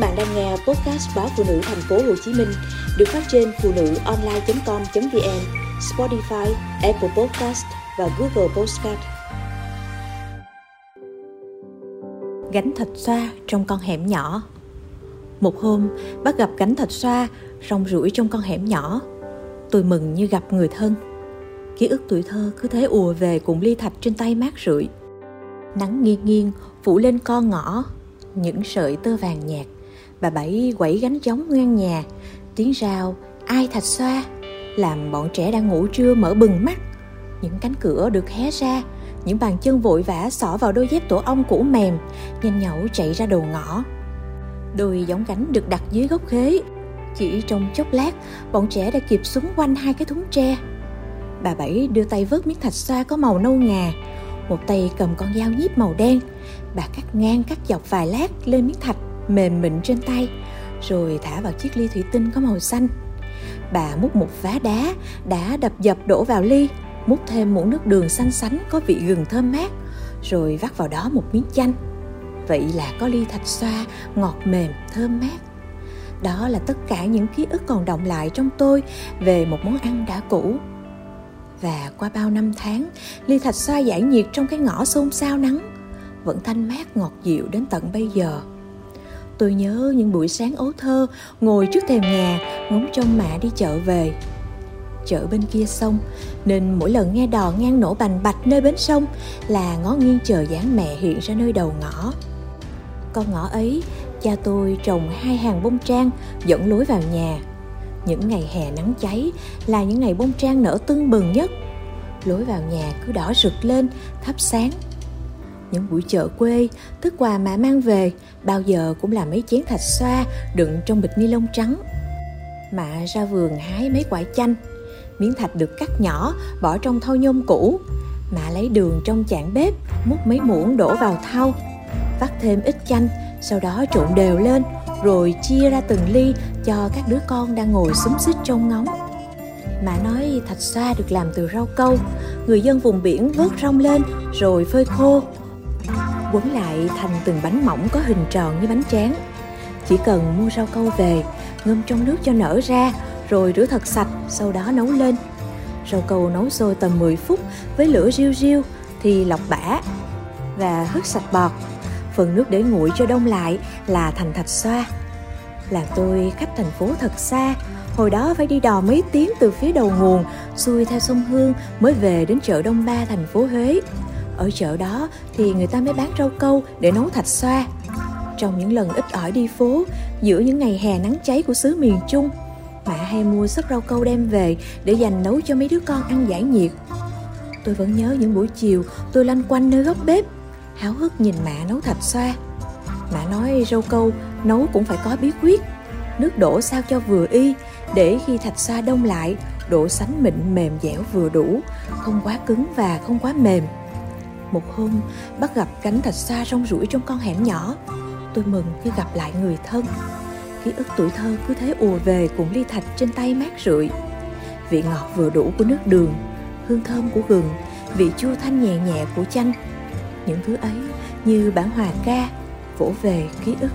bạn đang nghe podcast báo phụ nữ thành phố Hồ Chí Minh được phát trên phụ nữ online.com.vn, Spotify, Apple Podcast và Google Podcast. Gánh thịt xoa trong con hẻm nhỏ Một hôm, bác gặp gánh thịt xoa rong rủi trong con hẻm nhỏ. Tôi mừng như gặp người thân. Ký ức tuổi thơ cứ thế ùa về cùng ly thạch trên tay mát rượi. Nắng nghiêng nghiêng phủ lên con ngõ, những sợi tơ vàng nhạt bà bảy quẩy gánh giống ngang nhà. Tiếng rào, ai thạch xoa, làm bọn trẻ đang ngủ trưa mở bừng mắt. Những cánh cửa được hé ra, những bàn chân vội vã xỏ vào đôi dép tổ ong cũ mềm, nhanh nhẩu chạy ra đầu ngõ. Đôi giống gánh được đặt dưới gốc khế chỉ trong chốc lát, bọn trẻ đã kịp súng quanh hai cái thúng tre. Bà bảy đưa tay vớt miếng thạch xoa có màu nâu ngà. Một tay cầm con dao nhíp màu đen. Bà cắt ngang cắt dọc vài lát lên miếng thạch mềm mịn trên tay, rồi thả vào chiếc ly thủy tinh có màu xanh. Bà múc một vá đá đã đập dập đổ vào ly, múc thêm muỗng nước đường xanh sánh có vị gừng thơm mát, rồi vắt vào đó một miếng chanh. Vậy là có ly thạch xoa, ngọt, mềm, thơm mát. Đó là tất cả những ký ức còn động lại trong tôi về một món ăn đã cũ. Và qua bao năm tháng, ly thạch xoa giải nhiệt trong cái ngõ xôn xao nắng, vẫn thanh mát, ngọt dịu đến tận bây giờ tôi nhớ những buổi sáng ấu thơ, ngồi trước thềm nhà, ngóng trông mẹ đi chợ về. Chợ bên kia sông, nên mỗi lần nghe đò ngang nổ bành bạch nơi bến sông là ngó nghiêng chờ dáng mẹ hiện ra nơi đầu ngõ. Con ngõ ấy, cha tôi trồng hai hàng bông trang dẫn lối vào nhà. Những ngày hè nắng cháy là những ngày bông trang nở tưng bừng nhất. Lối vào nhà cứ đỏ rực lên, thắp sáng những buổi chợ quê, thức quà mẹ mang về, bao giờ cũng là mấy chén thạch xoa đựng trong bịch ni lông trắng. Mạ ra vườn hái mấy quả chanh, miếng thạch được cắt nhỏ, bỏ trong thau nhôm cũ. Mạ lấy đường trong chạn bếp, múc mấy muỗng đổ vào thau, vắt thêm ít chanh, sau đó trộn đều lên, rồi chia ra từng ly cho các đứa con đang ngồi xúm xít trong ngóng. Mạ nói thạch xoa được làm từ rau câu, người dân vùng biển vớt rong lên rồi phơi khô quấn lại thành từng bánh mỏng có hình tròn như bánh tráng. Chỉ cần mua rau câu về, ngâm trong nước cho nở ra, rồi rửa thật sạch, sau đó nấu lên. Rau câu nấu sôi tầm 10 phút với lửa riu riu thì lọc bã và hớt sạch bọt. Phần nước để nguội cho đông lại là thành thạch xoa. Là tôi khách thành phố thật xa, hồi đó phải đi đò mấy tiếng từ phía đầu nguồn, xuôi theo sông hương mới về đến chợ đông ba, thành phố huế ở chợ đó thì người ta mới bán rau câu để nấu thạch xoa. Trong những lần ít ỏi đi phố, giữa những ngày hè nắng cháy của xứ miền trung mẹ hay mua sắp rau câu đem về để dành nấu cho mấy đứa con ăn giải nhiệt. Tôi vẫn nhớ những buổi chiều tôi lanh quanh nơi góc bếp, háo hức nhìn mẹ nấu thạch xoa. Mẹ nói rau câu nấu cũng phải có bí quyết, nước đổ sao cho vừa y, để khi thạch xoa đông lại, độ sánh mịn mềm dẻo vừa đủ, không quá cứng và không quá mềm một hôm bắt gặp cánh thạch xa rong rủi trong con hẻm nhỏ. Tôi mừng như gặp lại người thân. Ký ức tuổi thơ cứ thế ùa về cùng ly thạch trên tay mát rượi. Vị ngọt vừa đủ của nước đường, hương thơm của gừng, vị chua thanh nhẹ nhẹ của chanh. Những thứ ấy như bản hòa ca, vỗ về ký ức.